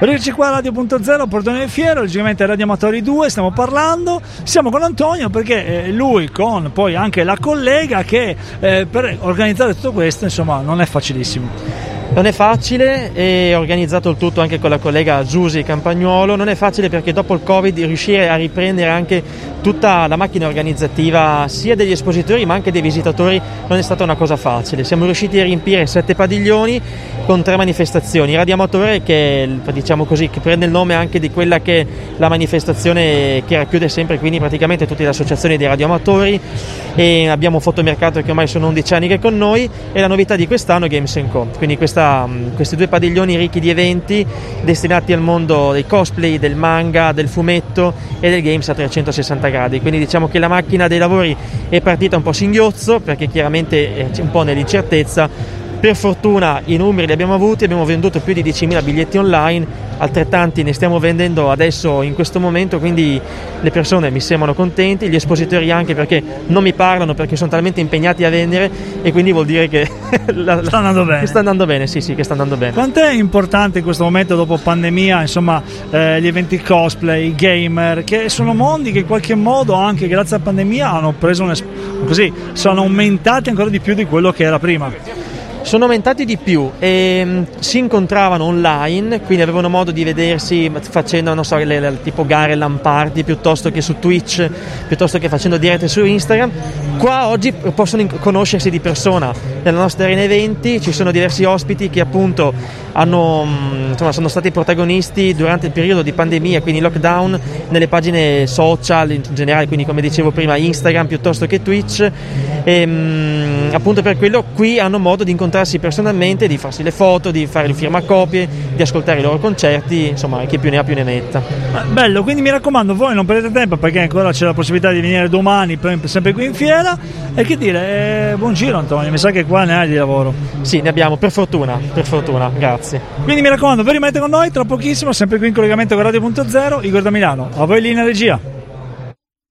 Rieccoci qua a Radio.0, Portone del Fiero, logicamente Radio Amatori 2, stiamo parlando, siamo con Antonio perché eh, lui con poi anche la collega che eh, per organizzare tutto questo insomma non è facilissimo. Non è facile e ho organizzato il tutto anche con la collega Giusi Campagnuolo, non è facile perché dopo il Covid riuscire a riprendere anche tutta la macchina organizzativa sia degli espositori ma anche dei visitatori non è stata una cosa facile. Siamo riusciti a riempire sette padiglioni con tre manifestazioni. Radio Amatore che, diciamo così, che prende il nome anche di quella che è la manifestazione che racchiude sempre quindi praticamente tutte le associazioni dei radioamatori e abbiamo Fotomercato che ormai sono 11 anni che è con noi e la novità di quest'anno è Games Co. Quindi questa, questi due padiglioni ricchi di eventi destinati al mondo dei cosplay, del manga, del fumetto e del games a 360 gradi. Quindi diciamo che la macchina dei lavori è partita un po' singhiozzo perché chiaramente è un po' nell'incertezza per fortuna i numeri li abbiamo avuti, abbiamo venduto più di 10.000 biglietti online, altrettanti ne stiamo vendendo adesso in questo momento, quindi le persone mi sembrano contenti, gli espositori anche perché non mi parlano perché sono talmente impegnati a vendere e quindi vuol dire che la, sta andando bene. sta andando bene, sì, sì, che sta andando bene. Quanto è importante in questo momento dopo pandemia, insomma, eh, gli eventi cosplay, i gamer, che sono mondi che in qualche modo anche grazie alla pandemia hanno preso un così, sono aumentati ancora di più di quello che era prima sono aumentati di più e um, si incontravano online, quindi avevano modo di vedersi facendo so, le, le, tipo gare lampardi piuttosto che su Twitch, piuttosto che facendo dirette su Instagram. Qua oggi possono conoscersi di persona. Nella nostra arena eventi ci sono diversi ospiti che appunto hanno, insomma, sono stati protagonisti durante il periodo di pandemia, quindi lockdown, nelle pagine social in generale, quindi come dicevo prima Instagram piuttosto che Twitch. E, um, appunto per quello qui hanno modo di incontrarsi personalmente, di farsi le foto, di fare le firmacopie, di ascoltare i loro concerti, insomma chi più ne ha più ne metta. Bello, quindi mi raccomando, voi non perdete tempo perché ancora c'è la possibilità di venire domani, sempre qui in fiera. E che dire, eh, buon giro Antonio, mi sa che ne hai di lavoro. Sì, ne abbiamo, per fortuna, per fortuna, grazie. Quindi mi raccomando, voi rimanete con noi, tra pochissimo, sempre qui in collegamento con Radio.0, Igor da Milano. A voi lì in regia.